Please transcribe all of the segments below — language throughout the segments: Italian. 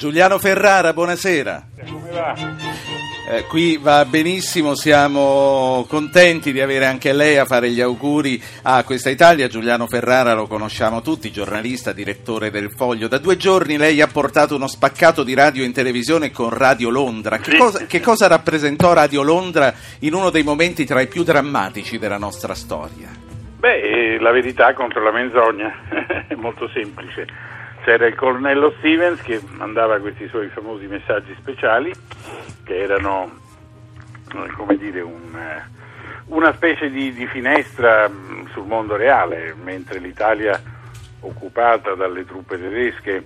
Giuliano Ferrara, buonasera. Come va? Eh, qui va benissimo, siamo contenti di avere anche lei a fare gli auguri a questa Italia. Giuliano Ferrara lo conosciamo tutti, giornalista, direttore del Foglio. Da due giorni lei ha portato uno spaccato di radio in televisione con Radio Londra. Che, cosa, che cosa rappresentò Radio Londra in uno dei momenti tra i più drammatici della nostra storia? Beh, eh, la verità contro la menzogna, è molto semplice. C'era il colonnello Stevens che mandava questi suoi famosi messaggi speciali, che erano, eh, come dire, un, eh, una specie di, di finestra mh, sul mondo reale, mentre l'Italia occupata dalle truppe tedesche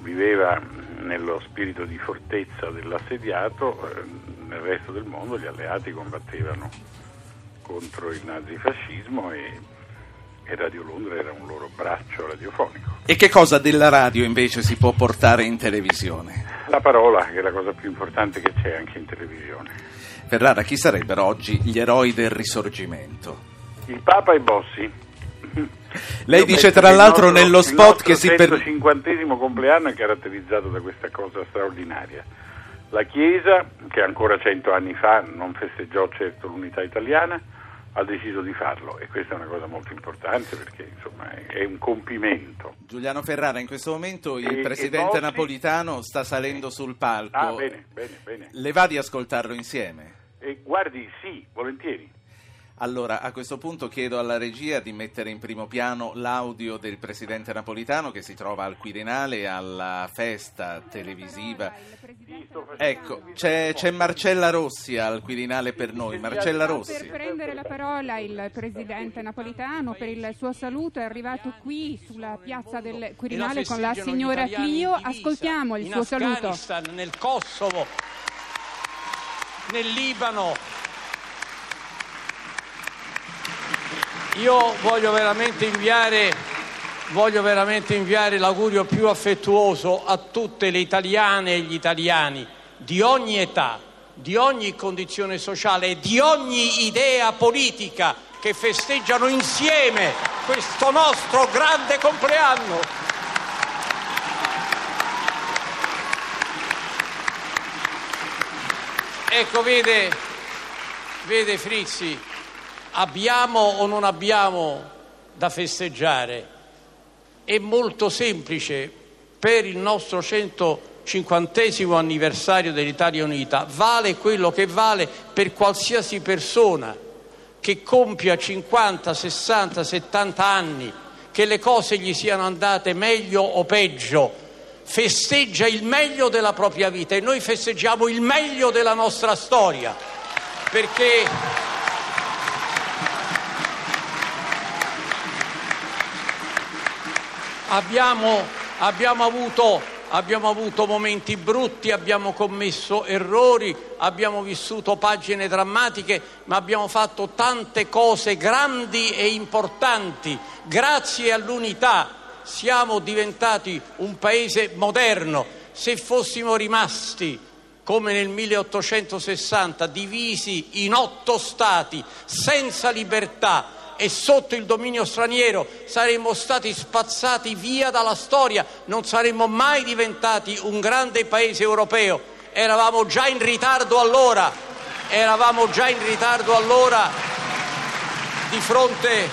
viveva mh, nello spirito di fortezza dell'assediato, eh, nel resto del mondo gli alleati combattevano contro il nazifascismo e, e Radio Londra era un loro braccio radiofonico. E che cosa della radio invece si può portare in televisione? La parola che è la cosa più importante che c'è anche in televisione. Ferrara, chi sarebbero oggi gli eroi del risorgimento? Il Papa e Bossi. Lei Io dice tra il l'altro nostro- nello spot che si Il per... nostro 150 compleanno è caratterizzato da questa cosa straordinaria. La Chiesa, che ancora cento anni fa non festeggiò certo l'unità italiana, ha deciso di farlo e questa è una cosa molto importante perché insomma è- un compimento. Giuliano Ferrara, in questo momento il E- e presidente Bossi? napolitano sta salendo sul palco. Ah, bene, bene, bene. Le va di ascoltarlo insieme? E guardi, sì, volentieri. Allora, a questo punto chiedo alla regia di mettere in primo piano l'audio del presidente napolitano che si trova al Quirinale alla festa televisiva. Ecco, c'è, c'è Marcella Rossi al Quirinale per noi. Marcella Per Rossi. prendere la parola il presidente napolitano per il suo saluto è arrivato qui sulla piazza del Quirinale con la signora Clio. Ascoltiamo il suo saluto. Afghanistan, nel Kosovo, nel Libano. Io voglio veramente inviare, voglio veramente inviare l'augurio più affettuoso a tutte le italiane e gli italiani di ogni età, di ogni condizione sociale e di ogni idea politica che festeggiano insieme questo nostro grande compleanno. Ecco, vede, vede Frizzi, abbiamo o non abbiamo da festeggiare? È molto semplice, per il nostro 150 anniversario dell'Italia Unita, vale quello che vale per qualsiasi persona che compia 50, 60, 70 anni, che le cose gli siano andate meglio o peggio, festeggia il meglio della propria vita e noi festeggiamo il meglio della nostra storia, perché abbiamo, abbiamo avuto, abbiamo avuto momenti brutti, abbiamo commesso errori, abbiamo vissuto pagine drammatiche, ma abbiamo fatto tante cose grandi e importanti. Grazie all'unità siamo diventati un paese moderno. Se fossimo rimasti come nel 1860, divisi in otto stati, senza libertà e sotto il dominio straniero, saremmo stati spazzati via dalla storia, non saremmo mai diventati un grande paese europeo. Eravamo già in ritardo allora, eravamo già in ritardo allora di fronte,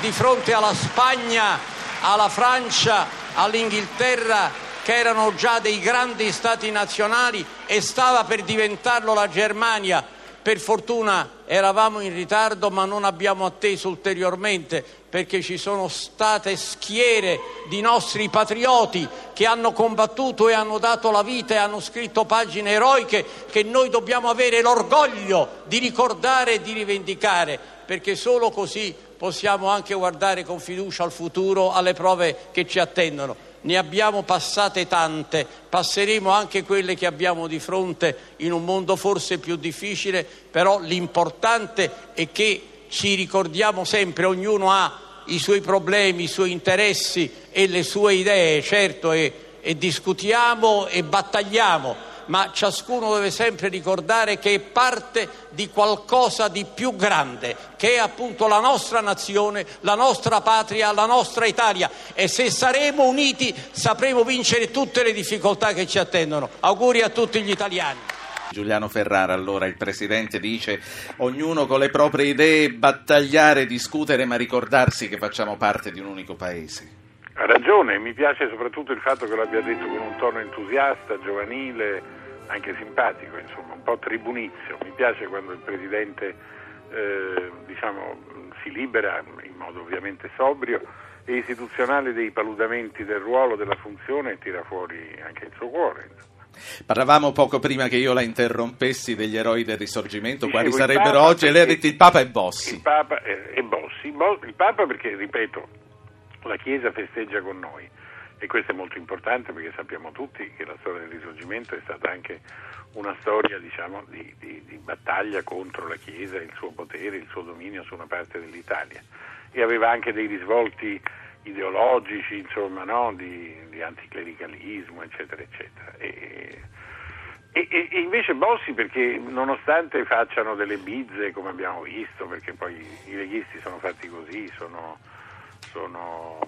di fronte alla Spagna, alla Francia, all'Inghilterra che erano già dei grandi stati nazionali e stava per diventarlo la Germania. Per fortuna eravamo in ritardo ma non abbiamo atteso ulteriormente perché ci sono state schiere di nostri patrioti che hanno combattuto e hanno dato la vita e hanno scritto pagine eroiche che noi dobbiamo avere l'orgoglio di ricordare e di rivendicare perché solo così possiamo anche guardare con fiducia al futuro, alle prove che ci attendono. Ne abbiamo passate tante, passeremo anche quelle che abbiamo di fronte in un mondo forse più difficile, però l'importante è che ci ricordiamo sempre, ognuno ha i suoi problemi, i suoi interessi e le sue idee, certo, e, e discutiamo e battagliamo, ma ciascuno deve sempre ricordare che è parte di qualcosa di più grande, che è appunto la nostra nazione, la nostra patria, la nostra Italia e se saremo uniti sapremo vincere tutte le difficoltà che ci attendono. Auguri a tutti gli italiani. Giuliano Ferrara, allora il Presidente dice ognuno con le proprie idee battagliare, discutere, ma ricordarsi che facciamo parte di un unico Paese. Ha ragione, mi piace soprattutto il fatto che l'abbia detto con un tono entusiasta, giovanile, anche simpatico, insomma, un po' tribunizio. Mi piace quando il Presidente eh, diciamo, si libera in modo ovviamente sobrio e istituzionale dei paludamenti del ruolo, della funzione e tira fuori anche il suo cuore. Insomma. Parlavamo poco prima che io la interrompessi degli eroi del risorgimento, Dicevo, quali sarebbero oggi, e lei ha detto il Papa e Bossi. Il Papa e Bossi, il Papa perché, ripeto, la Chiesa festeggia con noi e questo è molto importante perché sappiamo tutti che la storia del risorgimento è stata anche una storia diciamo, di, di, di, battaglia contro la Chiesa, il suo potere, il suo dominio su una parte dell'Italia e aveva anche dei risvolti ideologici, insomma, no? di, di, anticlericalismo, eccetera, eccetera. E, e, e, invece Bossi perché nonostante facciano delle bizze come abbiamo visto, perché poi i leghisti sono fatti così, sono, sono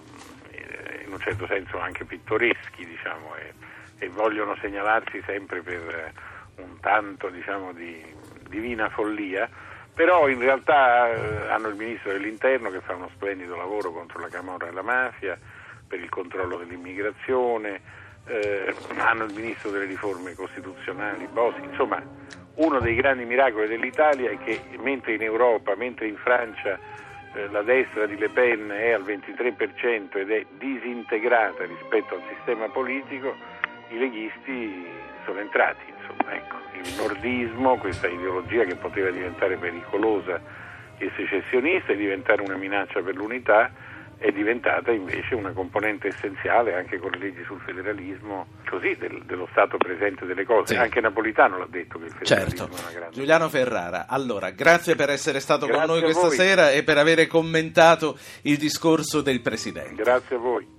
in un certo senso anche pittoreschi diciamo, e, e, vogliono segnalarsi sempre per un tanto diciamo, di divina follia, però in realtà eh, hanno il ministro dell'interno che fa uno splendido lavoro contro la camorra e la mafia, per il controllo dell'immigrazione, eh, hanno il ministro delle riforme costituzionali, Bossi, insomma uno dei grandi miracoli dell'Italia è che mentre in Europa, mentre in Francia eh, la destra di Le Pen è al 23% ed è disintegrata rispetto al sistema politico, i leghisti sono entrati. Insomma, ecco. Il nordismo, questa ideologia che poteva diventare pericolosa e secessionista e diventare una minaccia per l'unità, è diventata invece una componente essenziale anche con le leggi sul federalismo, così del, dello stato presente delle cose. Sì. Anche Napolitano l'ha detto che il federalismo certo. è una grande. Giuliano Ferrara, allora, grazie per essere stato grazie con noi questa voi. sera e per aver commentato il discorso del Presidente. Grazie a voi.